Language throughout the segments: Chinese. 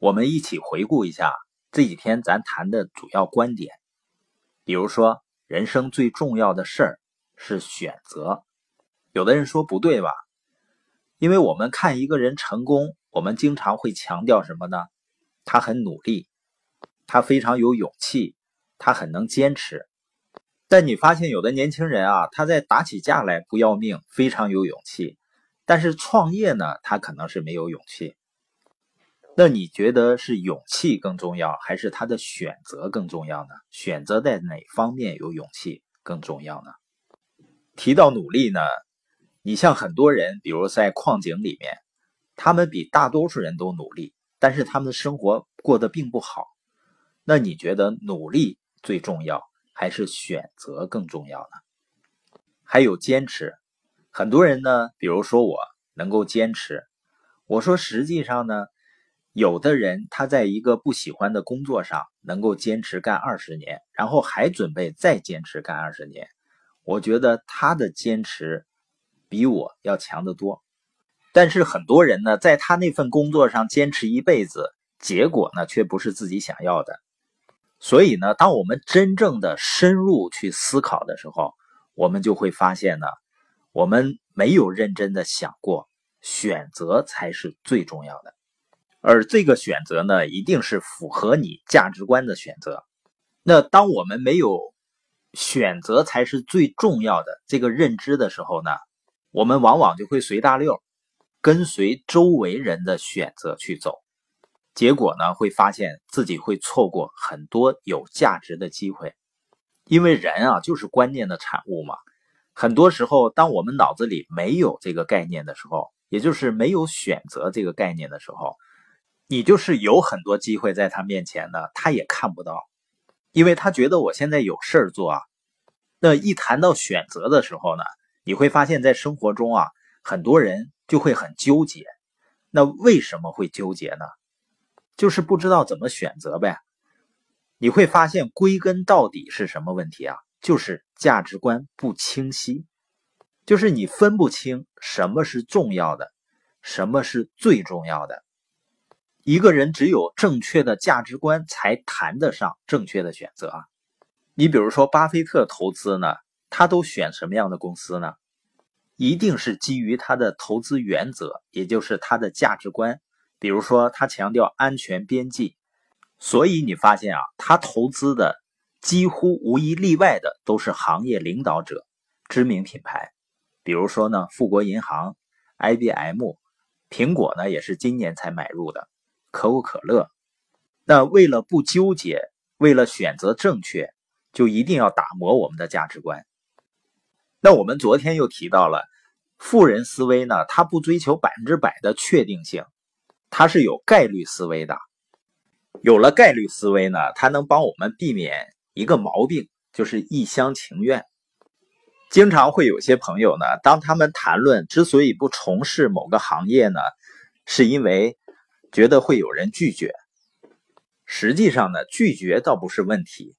我们一起回顾一下这几天咱谈的主要观点。比如说，人生最重要的事儿是选择。有的人说不对吧？因为我们看一个人成功，我们经常会强调什么呢？他很努力，他非常有勇气，他很能坚持。但你发现有的年轻人啊，他在打起架来不要命，非常有勇气，但是创业呢，他可能是没有勇气。那你觉得是勇气更重要，还是他的选择更重要呢？选择在哪方面有勇气更重要呢？提到努力呢，你像很多人，比如在矿井里面，他们比大多数人都努力，但是他们的生活过得并不好。那你觉得努力最重要，还是选择更重要呢？还有坚持，很多人呢，比如说我能够坚持，我说实际上呢。有的人他在一个不喜欢的工作上能够坚持干二十年，然后还准备再坚持干二十年，我觉得他的坚持比我要强得多。但是很多人呢，在他那份工作上坚持一辈子，结果呢却不是自己想要的。所以呢，当我们真正的深入去思考的时候，我们就会发现呢，我们没有认真的想过，选择才是最重要的。而这个选择呢，一定是符合你价值观的选择。那当我们没有选择才是最重要的这个认知的时候呢，我们往往就会随大溜，跟随周围人的选择去走，结果呢，会发现自己会错过很多有价值的机会。因为人啊，就是观念的产物嘛。很多时候，当我们脑子里没有这个概念的时候，也就是没有选择这个概念的时候。你就是有很多机会在他面前呢，他也看不到，因为他觉得我现在有事儿做啊。那一谈到选择的时候呢，你会发现在生活中啊，很多人就会很纠结。那为什么会纠结呢？就是不知道怎么选择呗。你会发现归根到底是什么问题啊？就是价值观不清晰，就是你分不清什么是重要的，什么是最重要的。一个人只有正确的价值观，才谈得上正确的选择啊！你比如说，巴菲特投资呢，他都选什么样的公司呢？一定是基于他的投资原则，也就是他的价值观。比如说，他强调安全边际，所以你发现啊，他投资的几乎无一例外的都是行业领导者、知名品牌。比如说呢，富国银行、IBM、苹果呢，也是今年才买入的。可口可乐，那为了不纠结，为了选择正确，就一定要打磨我们的价值观。那我们昨天又提到了富人思维呢，他不追求百分之百的确定性，他是有概率思维的。有了概率思维呢，它能帮我们避免一个毛病，就是一厢情愿。经常会有些朋友呢，当他们谈论之所以不从事某个行业呢，是因为。觉得会有人拒绝，实际上呢，拒绝倒不是问题，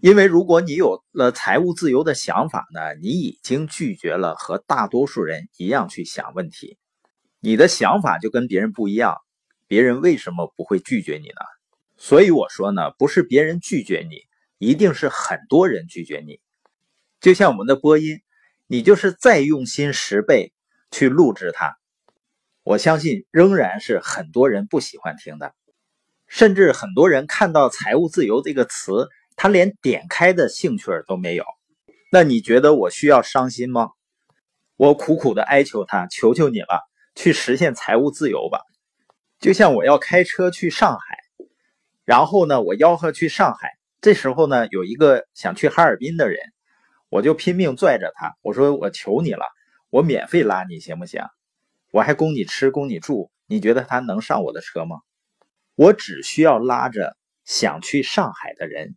因为如果你有了财务自由的想法呢，你已经拒绝了和大多数人一样去想问题，你的想法就跟别人不一样，别人为什么不会拒绝你呢？所以我说呢，不是别人拒绝你，一定是很多人拒绝你。就像我们的播音，你就是再用心十倍去录制它。我相信仍然是很多人不喜欢听的，甚至很多人看到“财务自由”这个词，他连点开的兴趣都没有。那你觉得我需要伤心吗？我苦苦的哀求他，求求你了，去实现财务自由吧。就像我要开车去上海，然后呢，我吆喝去上海，这时候呢，有一个想去哈尔滨的人，我就拼命拽着他，我说我求你了，我免费拉你行不行？我还供你吃，供你住，你觉得他能上我的车吗？我只需要拉着想去上海的人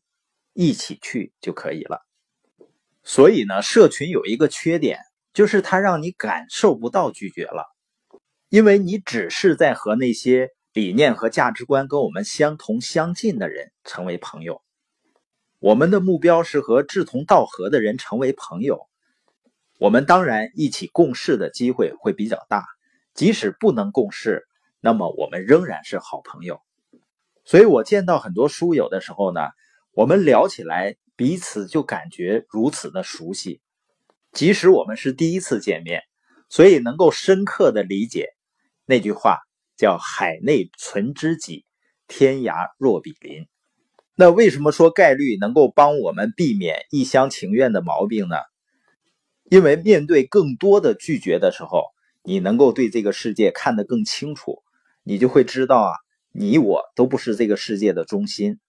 一起去就可以了。所以呢，社群有一个缺点，就是它让你感受不到拒绝了，因为你只是在和那些理念和价值观跟我们相同相近的人成为朋友。我们的目标是和志同道合的人成为朋友，我们当然一起共事的机会会比较大。即使不能共事，那么我们仍然是好朋友。所以我见到很多书友的时候呢，我们聊起来彼此就感觉如此的熟悉，即使我们是第一次见面，所以能够深刻的理解那句话叫“海内存知己，天涯若比邻”。那为什么说概率能够帮我们避免一厢情愿的毛病呢？因为面对更多的拒绝的时候，你能够对这个世界看得更清楚，你就会知道啊，你我都不是这个世界的中心。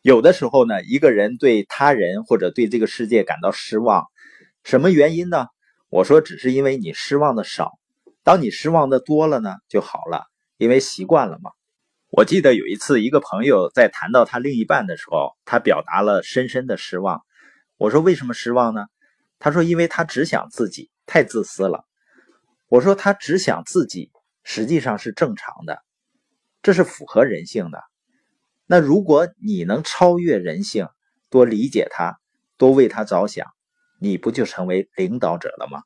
有的时候呢，一个人对他人或者对这个世界感到失望，什么原因呢？我说，只是因为你失望的少，当你失望的多了呢，就好了，因为习惯了嘛。我记得有一次，一个朋友在谈到他另一半的时候，他表达了深深的失望。我说：“为什么失望呢？”他说：“因为他只想自己，太自私了。”我说：“他只想自己，实际上是正常的，这是符合人性的。那如果你能超越人性，多理解他，多为他着想，你不就成为领导者了吗？”